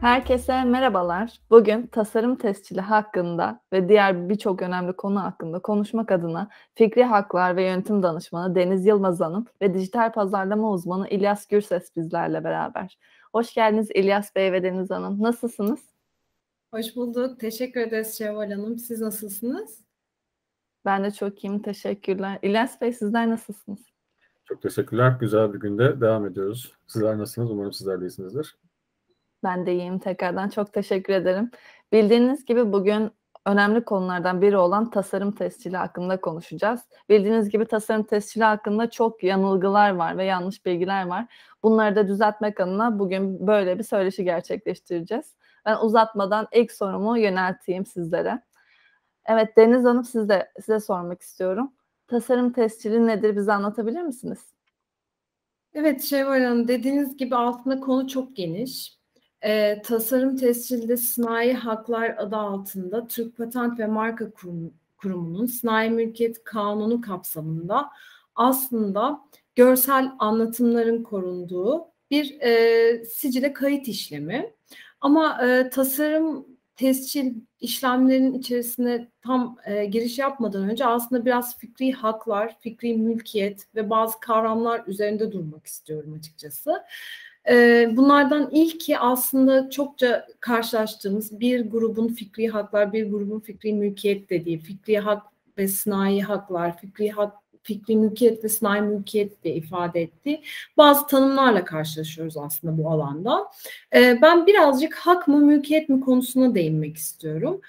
Herkese merhabalar. Bugün tasarım tescili hakkında ve diğer birçok önemli konu hakkında konuşmak adına Fikri Haklar ve Yönetim Danışmanı Deniz Yılmaz Hanım ve dijital pazarlama uzmanı İlyas Gürses bizlerle beraber. Hoş geldiniz İlyas Bey ve Deniz Hanım. Nasılsınız? Hoş bulduk. Teşekkür ederiz Şevval Hanım. Siz nasılsınız? Ben de çok iyiyim. Teşekkürler. İlyas Bey sizler nasılsınız? Çok teşekkürler. Güzel bir günde devam ediyoruz. Sizler nasılsınız? Umarım sizler de iyisinizdir. Ben de iyiyim. Tekrardan çok teşekkür ederim. Bildiğiniz gibi bugün önemli konulardan biri olan tasarım tescili hakkında konuşacağız. Bildiğiniz gibi tasarım tescili hakkında çok yanılgılar var ve yanlış bilgiler var. Bunları da düzeltmek adına bugün böyle bir söyleşi gerçekleştireceğiz. Ben uzatmadan ilk sorumu yönelteyim sizlere. Evet Deniz Hanım size, size sormak istiyorum. Tasarım tescili nedir bize anlatabilir misiniz? Evet Şevval Hanım dediğiniz gibi altında konu çok geniş. Ee, tasarım tescilde sanayi haklar adı altında Türk Patent ve Marka Kurum, Kurumu'nun sanayi mülkiyet kanunu kapsamında aslında görsel anlatımların korunduğu bir e, sicile kayıt işlemi. Ama e, tasarım tescil işlemlerinin içerisine tam e, giriş yapmadan önce aslında biraz fikri haklar, fikri mülkiyet ve bazı kavramlar üzerinde durmak istiyorum açıkçası. E, bunlardan ilki aslında çokça karşılaştığımız bir grubun fikri haklar, bir grubun fikri mülkiyet dediği, fikri hak ve sınai haklar, fikri hak fikri mülkiyet ve sınai mülkiyet de ifade etti. Bazı tanımlarla karşılaşıyoruz aslında bu alanda. Ee, ben birazcık hak mı mülkiyet mi konusuna değinmek istiyorum.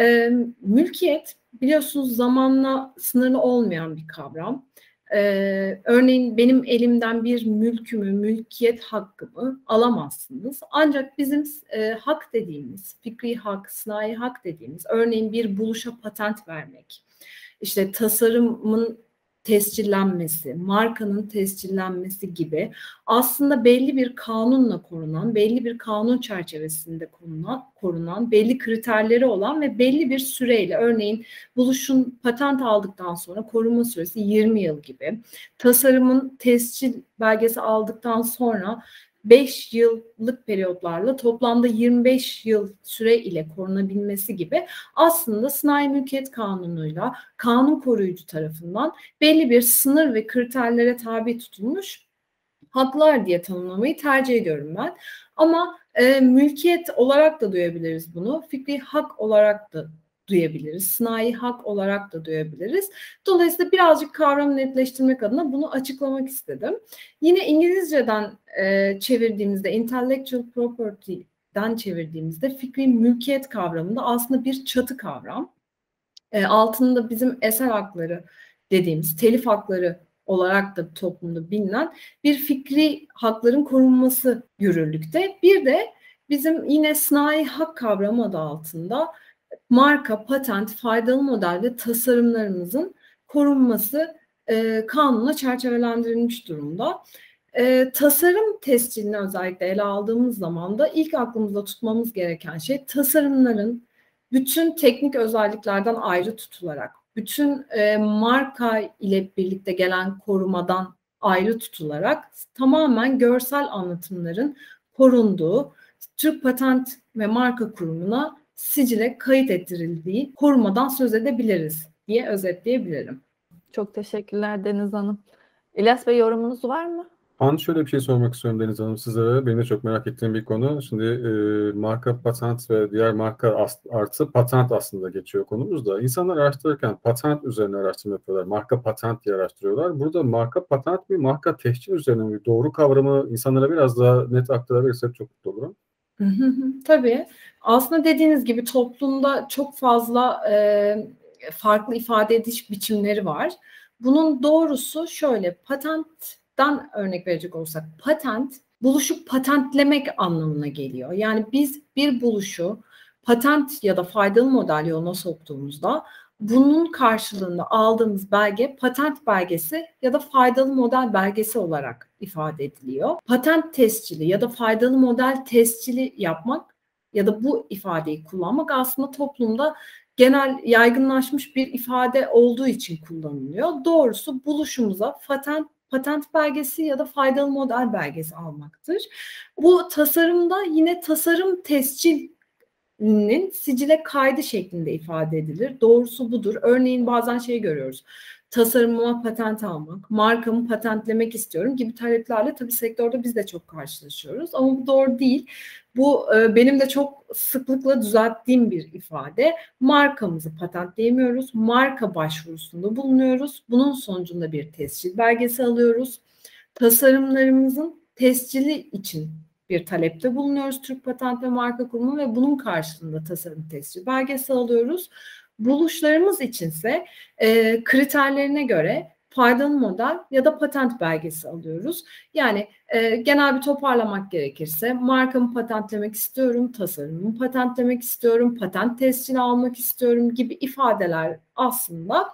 Ee, mülkiyet biliyorsunuz zamanla sınırlı olmayan bir kavram. Ee, örneğin benim elimden bir mülkümü, mülkiyet hakkımı alamazsınız. Ancak bizim e, hak dediğimiz, fikri hak, sınai hak dediğimiz, örneğin bir buluşa patent vermek, işte tasarımın tescillenmesi, markanın tescillenmesi gibi aslında belli bir kanunla korunan, belli bir kanun çerçevesinde korunan, korunan, belli kriterleri olan ve belli bir süreyle örneğin buluşun patent aldıktan sonra koruma süresi 20 yıl gibi, tasarımın tescil belgesi aldıktan sonra 5 yıllık periyotlarla toplamda 25 yıl süre ile korunabilmesi gibi aslında sanayi mülkiyet kanunuyla kanun koruyucu tarafından belli bir sınır ve kriterlere tabi tutulmuş haklar diye tanımlamayı tercih ediyorum ben. Ama e, mülkiyet olarak da duyabiliriz bunu. Fikri hak olarak da duyabiliriz. Sınai hak olarak da duyabiliriz. Dolayısıyla birazcık kavramı netleştirmek adına bunu açıklamak istedim. Yine İngilizceden e, çevirdiğimizde intellectual property'den çevirdiğimizde fikri mülkiyet kavramında aslında bir çatı kavram. E, altında bizim eser hakları dediğimiz telif hakları olarak da toplumda bilinen bir fikri hakların korunması yürürlükte. Bir de bizim yine sınai hak kavramı adı altında marka, patent, faydalı model ve tasarımlarımızın korunması e, kanuna çerçevelendirilmiş durumda. E, tasarım tescilini özellikle ele aldığımız zaman da ilk aklımızda tutmamız gereken şey tasarımların bütün teknik özelliklerden ayrı tutularak, bütün e, marka ile birlikte gelen korumadan ayrı tutularak tamamen görsel anlatımların korunduğu Türk Patent ve Marka Kurumu'na sicile kayıt ettirildiği korumadan söz edebiliriz diye özetleyebilirim. Çok teşekkürler Deniz Hanım. İlyas Bey yorumunuz var mı? Ben şöyle bir şey sormak istiyorum Deniz Hanım size. Benim de çok merak ettiğim bir konu. Şimdi e, marka, patent ve diğer marka artı patent aslında geçiyor konumuzda. İnsanlar araştırırken patent üzerine araştırma yapıyorlar. Marka patent diye araştırıyorlar. Burada marka patent mi, marka tehcil üzerine bir doğru kavramı insanlara biraz daha net aktarabilirsek çok mutlu olurum. Tabii. Aslında dediğiniz gibi toplumda çok fazla e, farklı ifade ediş biçimleri var. Bunun doğrusu şöyle, patentten örnek verecek olsak, patent buluşu patentlemek anlamına geliyor. Yani biz bir buluşu patent ya da faydalı model yoluna soktuğumuzda bunun karşılığında aldığımız belge patent belgesi ya da faydalı model belgesi olarak ifade ediliyor. Patent tescili ya da faydalı model tescili yapmak ya da bu ifadeyi kullanmak aslında toplumda genel yaygınlaşmış bir ifade olduğu için kullanılıyor. Doğrusu buluşumuza patent patent belgesi ya da faydalı model belgesi almaktır. Bu tasarımda yine tasarım tescilinin sicile kaydı şeklinde ifade edilir. Doğrusu budur. Örneğin bazen şey görüyoruz tasarımıma patent almak, markamı patentlemek istiyorum gibi taleplerle tabii sektörde biz de çok karşılaşıyoruz. Ama bu doğru değil. Bu e, benim de çok sıklıkla düzelttiğim bir ifade. Markamızı patentleyemiyoruz. Marka başvurusunda bulunuyoruz. Bunun sonucunda bir tescil belgesi alıyoruz. Tasarımlarımızın tescili için bir talepte bulunuyoruz Türk Patent ve Marka Kurumu ve bunun karşılığında tasarım tescil belgesi alıyoruz. Buluşlarımız içinse e, kriterlerine göre faydalı model ya da patent belgesi alıyoruz. Yani e, genel bir toparlamak gerekirse markamı patentlemek istiyorum, tasarımımı patentlemek istiyorum, patent tescili almak istiyorum gibi ifadeler aslında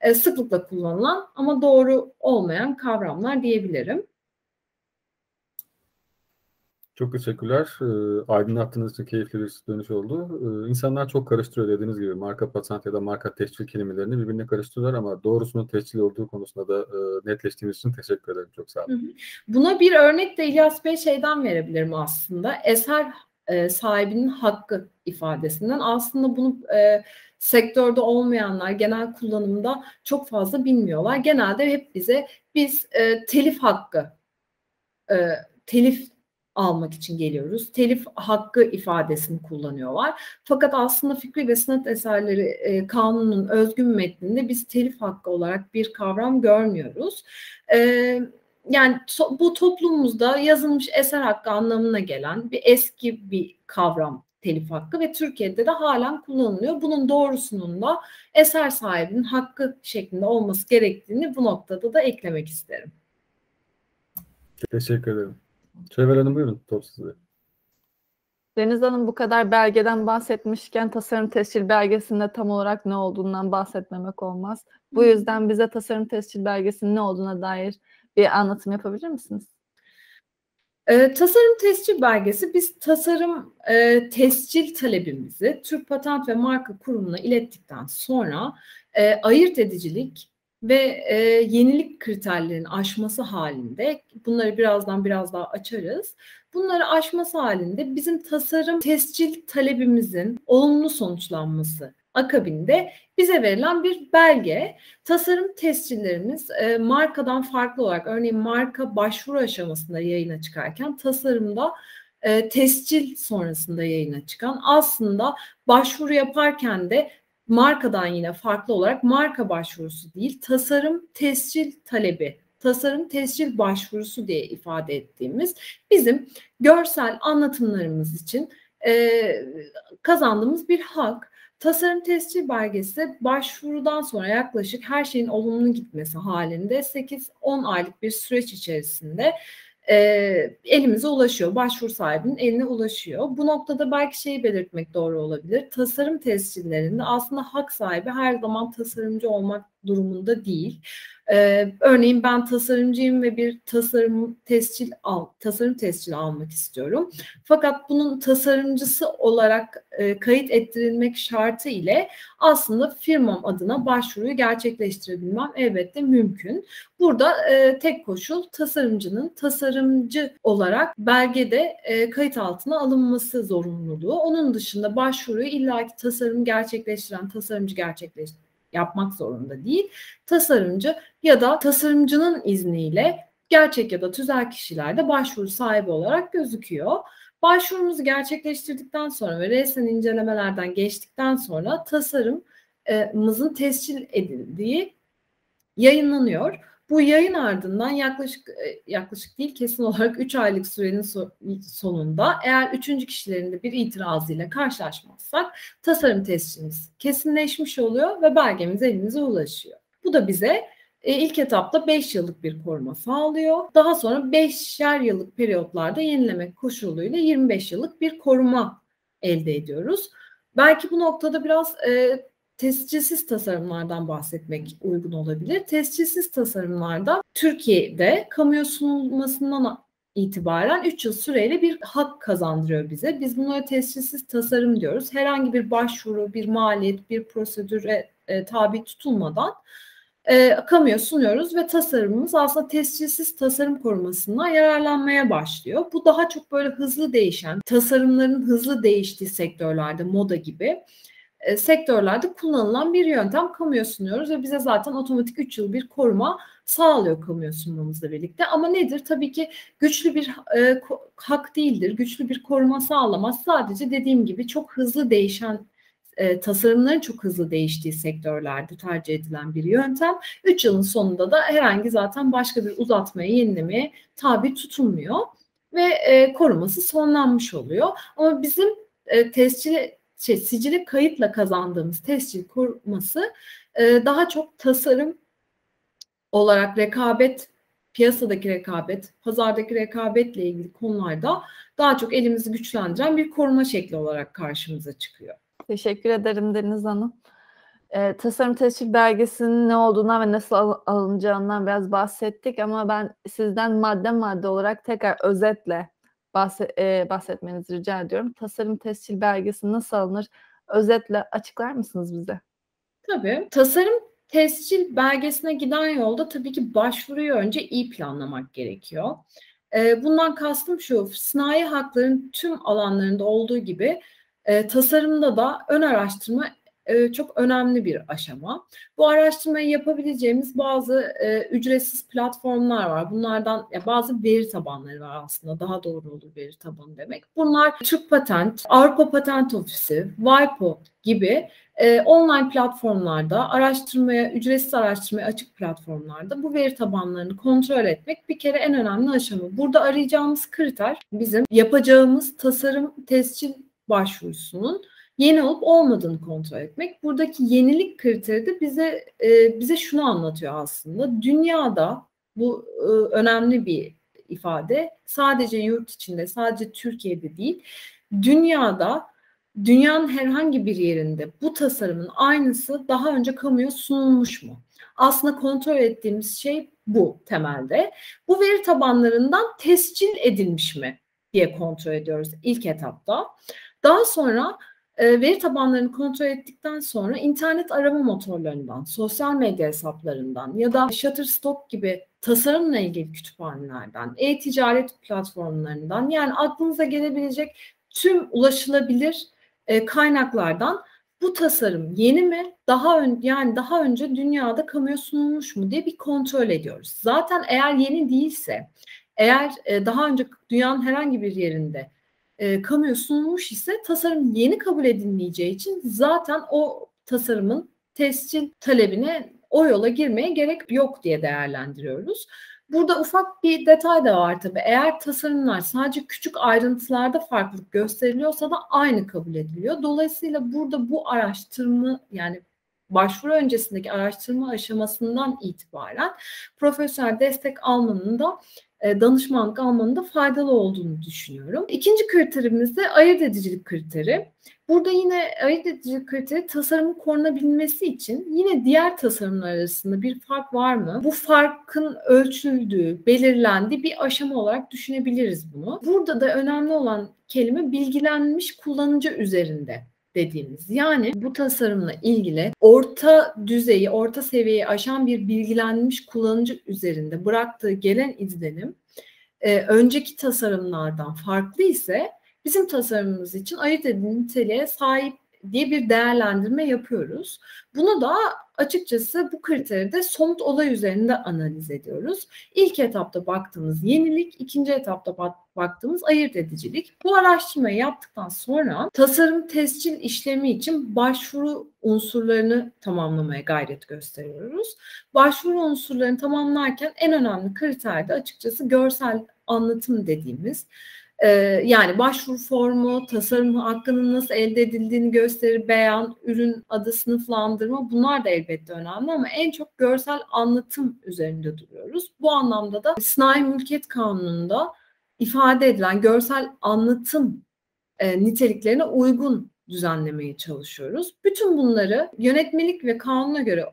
e, sıklıkla kullanılan ama doğru olmayan kavramlar diyebilirim. Çok teşekkürler. E, aydınlattığınız için keyifli bir dönüş oldu. E, insanlar çok karıştırıyor dediğiniz gibi marka patent ya da marka tescil kelimelerini birbirine karıştırıyorlar ama doğrusunun tescil olduğu konusunda da e, netleştiğiniz için teşekkür ederim. Çok sağ olun. Buna bir örnek de İlyas Bey şeyden verebilirim aslında. Eser e, sahibinin hakkı ifadesinden. Aslında bunu e, sektörde olmayanlar genel kullanımda çok fazla bilmiyorlar. Genelde hep bize biz e, telif hakkı e, telif almak için geliyoruz. Telif hakkı ifadesini kullanıyorlar. Fakat aslında fikri ve sanat eserleri e, kanunun özgün metninde biz telif hakkı olarak bir kavram görmüyoruz. E, yani to, bu toplumumuzda yazılmış eser hakkı anlamına gelen bir eski bir kavram telif hakkı ve Türkiye'de de halen kullanılıyor. Bunun doğrusunun da eser sahibinin hakkı şeklinde olması gerektiğini bu noktada da eklemek isterim. Teşekkür ederim. Şevval Hanım buyurun top size. Deniz Hanım bu kadar belgeden bahsetmişken tasarım tescil belgesinde tam olarak ne olduğundan bahsetmemek olmaz. Bu yüzden bize tasarım tescil belgesinin ne olduğuna dair bir anlatım yapabilir misiniz? E, tasarım tescil belgesi biz tasarım e, tescil talebimizi Türk Patent ve Marka Kurumu'na ilettikten sonra e, ayırt edicilik ve e, yenilik kriterlerinin aşması halinde bunları birazdan biraz daha açarız. Bunları aşması halinde bizim tasarım tescil talebimizin olumlu sonuçlanması akabinde bize verilen bir belge. Tasarım tescillerimiz e, markadan farklı olarak örneğin marka başvuru aşamasında yayına çıkarken tasarımda e, tescil sonrasında yayına çıkan aslında başvuru yaparken de markadan yine farklı olarak marka başvurusu değil, tasarım tescil talebi, tasarım tescil başvurusu diye ifade ettiğimiz bizim görsel anlatımlarımız için e, kazandığımız bir hak. Tasarım tescil belgesi başvurudan sonra yaklaşık her şeyin olumlu gitmesi halinde 8-10 aylık bir süreç içerisinde e, elimize ulaşıyor. Başvuru sahibinin eline ulaşıyor. Bu noktada belki şeyi belirtmek doğru olabilir. Tasarım tescillerinde aslında hak sahibi her zaman tasarımcı olmak durumunda değil. Ee, örneğin ben tasarımcıyım ve bir tasarım tescil al, tasarım tescili almak istiyorum. Fakat bunun tasarımcısı olarak e, kayıt ettirilmek şartı ile aslında firmam adına başvuruyu gerçekleştirebilmem elbette mümkün. Burada e, tek koşul tasarımcının tasarımcı olarak belgede e, kayıt altına alınması zorunluluğu. Onun dışında başvuruyu illaki tasarım gerçekleştiren tasarımcı gerçekleştirir yapmak zorunda değil. Tasarımcı ya da tasarımcının izniyle gerçek ya da tüzel kişilerde başvuru sahibi olarak gözüküyor. Başvurumuzu gerçekleştirdikten sonra ve resmen incelemelerden geçtikten sonra tasarımımızın tescil edildiği yayınlanıyor. Bu yayın ardından yaklaşık e, yaklaşık değil kesin olarak 3 aylık sürenin sonunda eğer üçüncü kişilerin de bir itirazıyla karşılaşmazsak tasarım tescilimiz kesinleşmiş oluyor ve belgemiz elimize ulaşıyor. Bu da bize e, ilk etapta 5 yıllık bir koruma sağlıyor. Daha sonra 5'er yıllık periyotlarda yenilemek koşuluyla 25 yıllık bir koruma elde ediyoruz. Belki bu noktada biraz e, tescilsiz tasarımlardan bahsetmek uygun olabilir. Tescilsiz tasarımlarda Türkiye'de kamuya sunulmasından itibaren 3 yıl süreyle bir hak kazandırıyor bize. Biz bunlara tescilsiz tasarım diyoruz. Herhangi bir başvuru, bir maliyet, bir prosedüre e, tabi tutulmadan e, kamuya sunuyoruz ve tasarımımız aslında tescilsiz tasarım korumasından yararlanmaya başlıyor. Bu daha çok böyle hızlı değişen, tasarımların hızlı değiştiği sektörlerde, moda gibi e, sektörlerde kullanılan bir yöntem kamuya sunuyoruz ve bize zaten otomatik 3 yıl bir koruma sağlıyor kamuya sunmamızla birlikte. Ama nedir? Tabii ki güçlü bir e, hak değildir. Güçlü bir koruma sağlamaz. Sadece dediğim gibi çok hızlı değişen e, tasarımların çok hızlı değiştiği sektörlerde tercih edilen bir yöntem. 3 yılın sonunda da herhangi zaten başka bir uzatmaya, yenilemeye tabi tutulmuyor ve e, koruması sonlanmış oluyor. Ama bizim e, tescili şey, sicili kayıtla kazandığımız tescil koruması e, daha çok tasarım olarak rekabet, piyasadaki rekabet, pazardaki rekabetle ilgili konularda daha çok elimizi güçlendiren bir koruma şekli olarak karşımıza çıkıyor. Teşekkür ederim Deniz Hanım. Ee, tasarım tescil belgesinin ne olduğundan ve nasıl al- alınacağından biraz bahsettik ama ben sizden madde madde olarak tekrar özetle bahse- e, bahsetmenizi rica ediyorum. Tasarım tescil belgesi nasıl alınır? Özetle açıklar mısınız bize? Tabii. Tasarım tescil belgesine giden yolda tabii ki başvuruyu önce iyi planlamak gerekiyor. Bundan kastım şu, sanayi hakların tüm alanlarında olduğu gibi tasarımda da ön araştırma e, çok önemli bir aşama. Bu araştırmayı yapabileceğimiz bazı e, ücretsiz platformlar var. Bunlardan ya bazı veri tabanları var aslında. Daha doğru olur veri tabanı demek. Bunlar Türk Patent, Avrupa Patent Ofisi, WIPO gibi e, online platformlarda araştırmaya, ücretsiz araştırmaya açık platformlarda bu veri tabanlarını kontrol etmek bir kere en önemli aşama. Burada arayacağımız kriter bizim yapacağımız tasarım tescil başvurusunun yeni olup olmadığını kontrol etmek. Buradaki yenilik kriteri de bize e, bize şunu anlatıyor aslında. Dünyada bu e, önemli bir ifade. Sadece yurt içinde, sadece Türkiye'de değil, dünyada dünyanın herhangi bir yerinde bu tasarımın aynısı daha önce kamuya sunulmuş mu? Aslında kontrol ettiğimiz şey bu temelde. Bu veri tabanlarından tescil edilmiş mi diye kontrol ediyoruz ilk etapta. Daha sonra e, veri tabanlarını kontrol ettikten sonra internet arama motorlarından, sosyal medya hesaplarından ya da Shutterstock gibi tasarımla ilgili kütüphanelerden, e-ticaret platformlarından yani aklınıza gelebilecek tüm ulaşılabilir e, kaynaklardan bu tasarım yeni mi? Daha ön, yani daha önce dünyada kamuya sunulmuş mu diye bir kontrol ediyoruz. Zaten eğer yeni değilse, eğer e, daha önce dünyanın herhangi bir yerinde e, kamuya sunulmuş ise tasarım yeni kabul edilmeyeceği için zaten o tasarımın tescil talebine o yola girmeye gerek yok diye değerlendiriyoruz. Burada ufak bir detay da var tabii. Eğer tasarımlar sadece küçük ayrıntılarda farklılık gösteriliyorsa da aynı kabul ediliyor. Dolayısıyla burada bu araştırma yani başvuru öncesindeki araştırma aşamasından itibaren profesyonel destek almanın da danışmanlık almanın da faydalı olduğunu düşünüyorum. İkinci kriterimiz de ayırt edicilik kriteri. Burada yine ayırt edicilik kriteri tasarımın korunabilmesi için yine diğer tasarımlar arasında bir fark var mı? Bu farkın ölçüldüğü, belirlendiği bir aşama olarak düşünebiliriz bunu. Burada da önemli olan kelime bilgilenmiş kullanıcı üzerinde dediğimiz. Yani bu tasarımla ilgili orta düzeyi, orta seviyeyi aşan bir bilgilenmiş kullanıcı üzerinde bıraktığı gelen izlenim e, önceki tasarımlardan farklı ise bizim tasarımımız için ayırt edilen niteliğe sahip diye bir değerlendirme yapıyoruz. Bunu da açıkçası bu kriteri de somut olay üzerinde analiz ediyoruz. İlk etapta baktığımız yenilik, ikinci etapta baktığımız ayırt edicilik. Bu araştırmayı yaptıktan sonra tasarım tescil işlemi için başvuru unsurlarını tamamlamaya gayret gösteriyoruz. Başvuru unsurlarını tamamlarken en önemli kriter de açıkçası görsel anlatım dediğimiz ee, yani başvuru formu, tasarım hakkının nasıl elde edildiğini gösterir, beyan, ürün adı sınıflandırma bunlar da elbette önemli ama en çok görsel anlatım üzerinde duruyoruz. Bu anlamda da Sanayi Mülkiyet Kanunu'nda ifade edilen görsel anlatım e, niteliklerine uygun düzenlemeye çalışıyoruz. Bütün bunları yönetmelik ve kanuna göre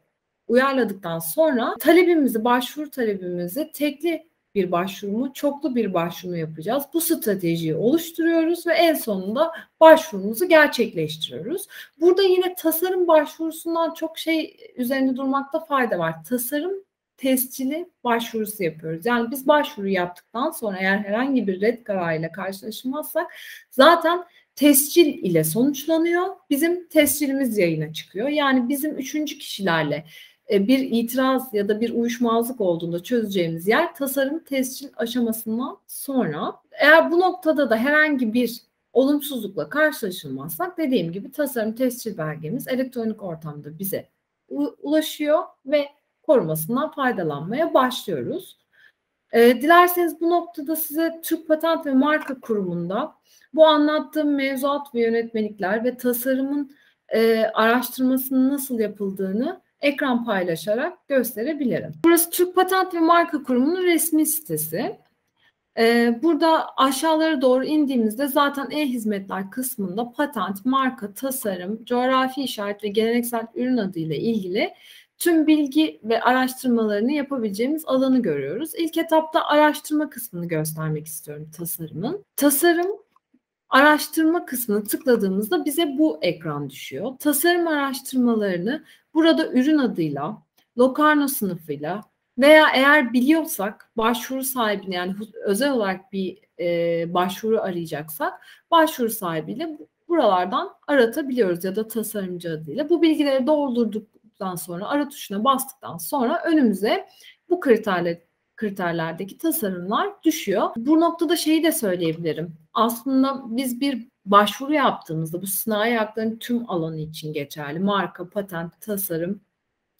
uyarladıktan sonra talebimizi, başvuru talebimizi tekli bir başvuru mu, çoklu bir başvuru mu yapacağız? Bu stratejiyi oluşturuyoruz ve en sonunda başvurumuzu gerçekleştiriyoruz. Burada yine tasarım başvurusundan çok şey üzerinde durmakta fayda var. Tasarım tescili başvurusu yapıyoruz. Yani biz başvuru yaptıktan sonra eğer herhangi bir red kararıyla karşılaşmazsak zaten tescil ile sonuçlanıyor. Bizim tescilimiz yayına çıkıyor. Yani bizim üçüncü kişilerle bir itiraz ya da bir uyuşmazlık olduğunda çözeceğimiz yer tasarım tescil aşamasından sonra. Eğer bu noktada da herhangi bir olumsuzlukla karşılaşılmazsak dediğim gibi tasarım tescil belgemiz elektronik ortamda bize ulaşıyor ve korumasından faydalanmaya başlıyoruz. E, dilerseniz bu noktada size Türk Patent ve Marka Kurumu'nda bu anlattığım mevzuat ve yönetmelikler ve tasarımın e, araştırmasının nasıl yapıldığını ekran paylaşarak gösterebilirim. Burası Türk Patent ve Marka Kurumu'nun resmi sitesi. Ee, burada aşağılara doğru indiğimizde zaten e-hizmetler kısmında patent, marka, tasarım, coğrafi işaret ve geleneksel ürün adı ile ilgili tüm bilgi ve araştırmalarını yapabileceğimiz alanı görüyoruz. İlk etapta araştırma kısmını göstermek istiyorum tasarımın. Tasarım araştırma kısmını tıkladığımızda bize bu ekran düşüyor. Tasarım araştırmalarını burada ürün adıyla, Locarno sınıfıyla veya eğer biliyorsak başvuru sahibini yani özel olarak bir e, başvuru arayacaksak başvuru sahibiyle buralardan aratabiliyoruz ya da tasarımcı adıyla. Bu bilgileri doldurduktan sonra ara tuşuna bastıktan sonra önümüze bu kriterler kriterlerdeki tasarımlar düşüyor. Bu noktada şeyi de söyleyebilirim. Aslında biz bir başvuru yaptığımızda bu sanayi haklarının tüm alanı için geçerli. Marka, patent, tasarım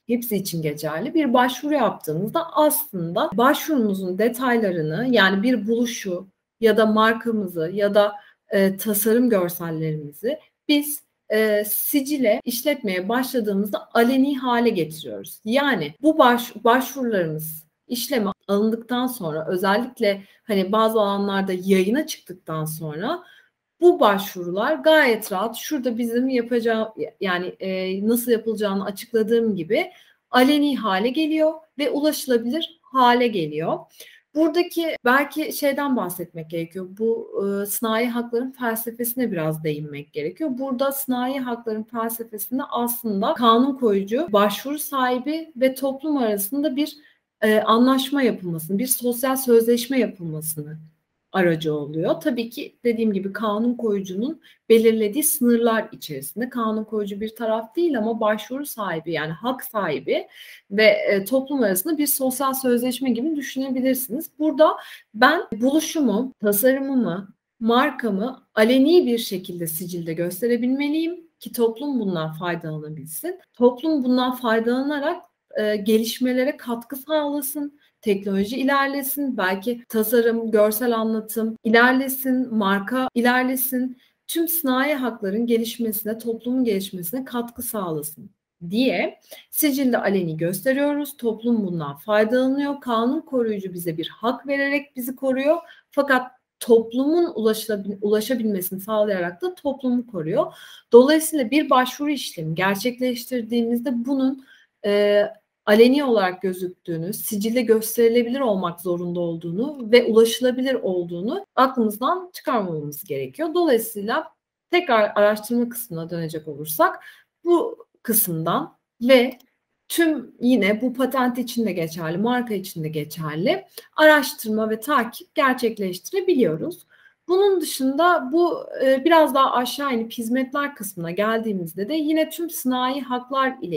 hepsi için geçerli. Bir başvuru yaptığımızda aslında başvurumuzun detaylarını yani bir buluşu ya da markamızı ya da e, tasarım görsellerimizi biz e, sicile işletmeye başladığımızda aleni hale getiriyoruz. Yani bu baş, başvurularımız işleme alındıktan sonra özellikle hani bazı alanlarda yayına çıktıktan sonra bu başvurular gayet rahat şurada bizim yapacağı yani e, nasıl yapılacağını açıkladığım gibi aleni hale geliyor ve ulaşılabilir hale geliyor. Buradaki belki şeyden bahsetmek gerekiyor. Bu e, sınai hakların felsefesine biraz değinmek gerekiyor. Burada sınai hakların felsefesinde aslında kanun koyucu, başvuru sahibi ve toplum arasında bir e, anlaşma yapılmasını, bir sosyal sözleşme yapılmasını aracı oluyor. Tabii ki dediğim gibi kanun koyucunun belirlediği sınırlar içerisinde kanun koyucu bir taraf değil ama başvuru sahibi yani hak sahibi ve e, toplum arasında bir sosyal sözleşme gibi düşünebilirsiniz. Burada ben buluşumu, tasarımımı, markamı aleni bir şekilde sicilde gösterebilmeliyim ki toplum bundan faydalanabilsin. Toplum bundan faydalanarak e, gelişmelere katkı sağlasın, teknoloji ilerlesin, belki tasarım, görsel anlatım ilerlesin, marka ilerlesin, tüm sanayi hakların gelişmesine, toplumun gelişmesine katkı sağlasın diye sicilde aleni gösteriyoruz. Toplum bundan faydalanıyor. Kanun koruyucu bize bir hak vererek bizi koruyor. Fakat toplumun ulaşabil, ulaşabilmesini sağlayarak da toplumu koruyor. Dolayısıyla bir başvuru işlemi gerçekleştirdiğimizde bunun e, aleni olarak gözüktüğünü, sicilde gösterilebilir olmak zorunda olduğunu ve ulaşılabilir olduğunu aklımızdan çıkarmamamız gerekiyor. Dolayısıyla tekrar araştırma kısmına dönecek olursak bu kısımdan ve tüm yine bu patent için de geçerli, marka için de geçerli araştırma ve takip gerçekleştirebiliyoruz. Bunun dışında bu e, biraz daha aşağı inip hizmetler kısmına geldiğimizde de yine tüm sınai haklar ile